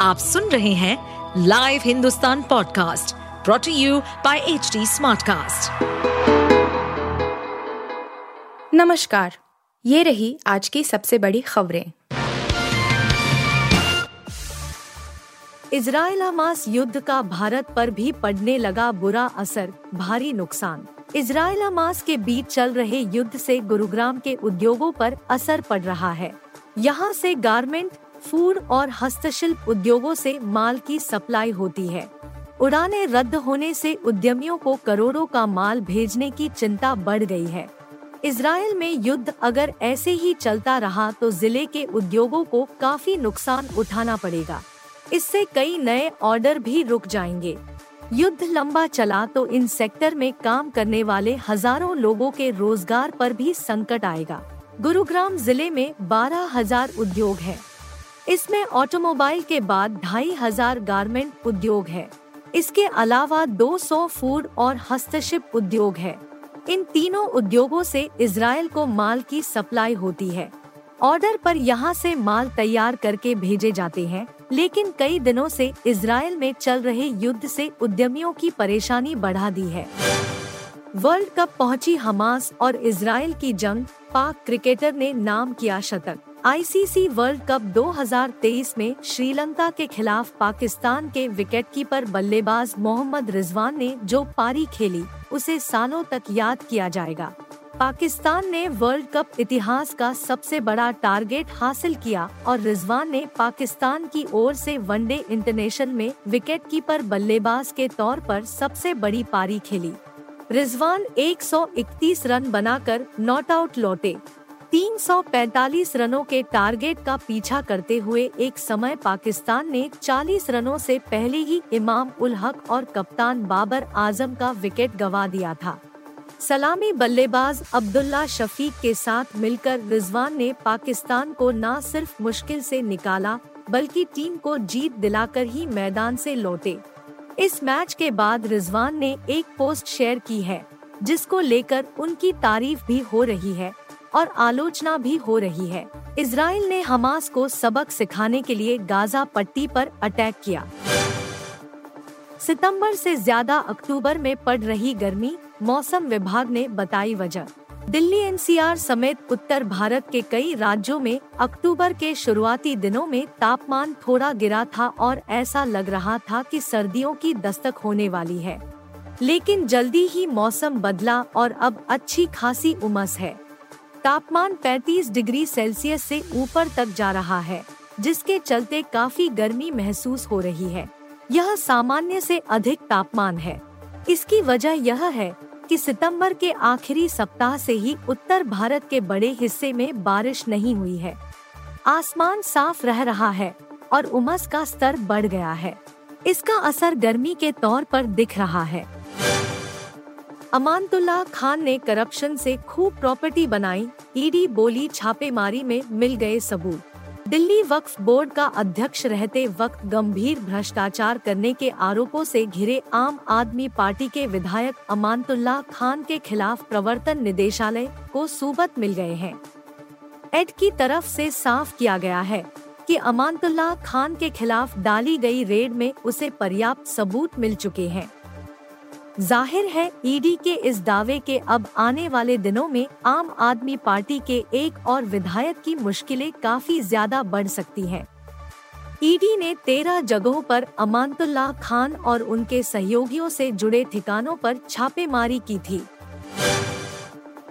आप सुन रहे हैं live Hindustan podcast brought to you by H Smartcast. नमस्कार, ये रही आज की सबसे बड़ी खबरें। इजराइल हमास युद्ध का भारत पर भी पड़ने लगा बुरा असर, भारी नुकसान। इजराइल हमास के बीच चल रहे युद्ध से गुरुग्राम के उद्योगों पर असर पड़ रहा है। यहाँ से गारमेंट फ़ूड और हस्तशिल्प उद्योगों से माल की सप्लाई होती है। उड़ानें रद्द होने से उद्यमियों को करोड़ों का माल भेजने की चिंता बढ़ गई है। इसराइल में युद्ध अगर ऐसे ही चलता रहा तो ज़िले के उद्योगों को काफ़ी नुकसान उठाना पड़ेगा। इससे कई नए ऑर्डर भी रुक जाएँगे। युद्ध लंबा चला तो इन सेक्टर में काम करने वाले हज़ारों लोगों के रोज़गार पर भी संकट आएगा। गुरुग्राम ज़िले में बारह हज़ार उद्योग है। इसमें ऑटोमोबाइल के बाद ढाई हज़ार गारमेंट उद्योग है। इसके अलावा 200 फ़ूड और हस्तशिल्प उद्योग है। इन तीनों उद्योगों से इसराइल को माल की सप्लाई होती है। ऑर्डर पर यहाँ से माल तैयार करके भेजे जाते हैं, लेकिन कई दिनों से इसराइल में चल रहे युद्ध से उद्यमियों की परेशानी बढ़ा दी है। वर्ल्ड कप पहुँची हमास और इसराइल की जंग पाक क्रिकेटर ने नाम किया शतक। आईसीसी वर्ल्ड कप 2023 में श्रीलंका के खिलाफ पाकिस्तान के विकेटकीपर बल्लेबाज मोहम्मद रिजवान ने जो पारी खेली, उसे सालों तक याद किया जाएगा। पाकिस्तान ने वर्ल्ड कप इतिहास का सबसे बड़ा टारगेट हासिल किया और रिजवान ने पाकिस्तान की ओर से वनडे इंटरनेशनल में विकेटकीपर बल्लेबाज के तौर पर सबसे बड़ी पारी खेली। रिजवान 131 रन बनाकर नॉट आउट लौटे। 345 रनों के टारगेट का पीछा करते हुए एक समय पाकिस्तान ने 40 रनों से पहले ही इमाम उल हक और कप्तान बाबर आज़म का विकेट गवा दिया था। सलामी बल्लेबाज अब्दुल्ला शफीक के साथ मिलकर रिजवान ने पाकिस्तान को न सिर्फ़ मुश्किल से निकाला, बल्कि टीम को जीत दिलाकर ही मैदान से लौटे। इस मैच के बाद रिजवान ने एक पोस्ट शेयर की है, जिसको लेकर उनकी तारीफ़ भी हो रही है। और आलोचना भी हो रही है। इसराइल ने हमास को सबक सिखाने के लिए गाजा पट्टी पर अटैक किया। सितंबर से ज़्यादा अक्टूबर में पड़ रही गर्मी, मौसम विभाग ने बताई वजह। दिल्ली एनसीआर समेत उत्तर भारत के कई राज्यों में अक्टूबर के शुरुआती दिनों में तापमान थोड़ा गिरा था और ऐसा लग रहा था कि सर्दियों की दस्तक होने वाली है। लेकिन जल्दी ही मौसम बदला और अब अच्छी खासी उमस है। तापमान 35 डिग्री सेल्सियस से ऊपर तक जा रहा है, जिसके चलते काफ़ी गर्मी महसूस हो रही है। यह सामान्य से अधिक तापमान है। इसकी वजह यह है कि सितंबर के आखिरी सप्ताह से ही उत्तर भारत के बड़े हिस्से में बारिश नहीं हुई है। आसमान साफ़ रह रहा है और उमस का स्तर बढ़ गया है। इसका असर गर्मी के तौर पर दिख रहा है। अमानतुल्लाह खान ने करप्शन से खूब प्रॉपर्टी बनाई, ईडी बोली छापेमारी में मिल गए सबूत। दिल्ली वक्फ बोर्ड का अध्यक्ष रहते वक्त गंभीर भ्रष्टाचार करने के आरोपों से घिरे आम आदमी पार्टी के विधायक अमानतुल्लाह खान के खिलाफ प्रवर्तन निदेशालय को सूबत मिल गए हैं। एड की तरफ़ से साफ़ किया गया है कि अमानतुल्लाह खान के खिलाफ डाली गई रेड में उसे पर्याप्त सबूत मिल चुके हैं। ज़ाहिर है ईडी के इस दावे के अब आने वाले दिनों में आम आदमी पार्टी के एक और विधायक की मुश्किलें काफ़ी ज़्यादा बढ़ सकती हैं। ईडी ने तेरह जगहों पर अमानतुल्लाह खान और उनके सहयोगियों से जुड़े ठिकानों पर छापेमारी की थी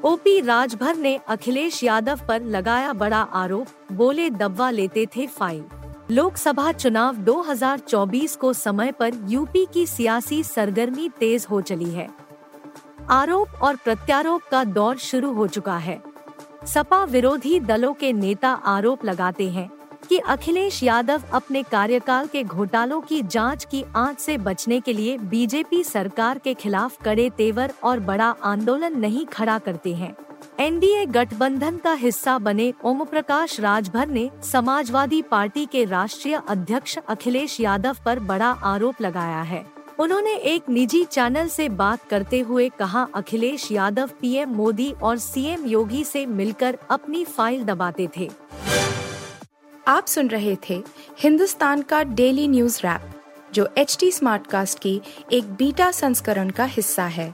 ओपी राजभर ने अखिलेश यादव पर लगाया बड़ा आरोप, बोले दबवा लेते थे फ़ाइल लोकसभा चुनाव 2024 को समय पर यूपी की सियासी सरगर्मी तेज हो चली है। आरोप और प्रत्यारोप का दौर शुरू हो चुका है। सपा विरोधी दलों के नेता आरोप लगाते हैं कि अखिलेश यादव अपने कार्यकाल के घोटालों की जाँच की आँच से बचने के लिए बीजेपी सरकार के खिलाफ कड़े तेवर और बड़ा आंदोलन नहीं खड़ा करते हैं। एनडीए गठबंधन का हिस्सा बने ओम प्रकाश राजभर ने समाजवादी पार्टी के राष्ट्रीय अध्यक्ष अखिलेश यादव पर बड़ा आरोप लगाया है। उन्होंने एक निजी चैनल से बात करते हुए कहा, अखिलेश यादव पीएम मोदी और सीएम योगी से मिलकर अपनी फ़ाइल दबाते थे। आप सुन रहे थे हिंदुस्तान का डेली न्यूज़ रैप, जो एच टी स्मार्ट कास्ट की एक बीटा संस्करण का हिस्सा है।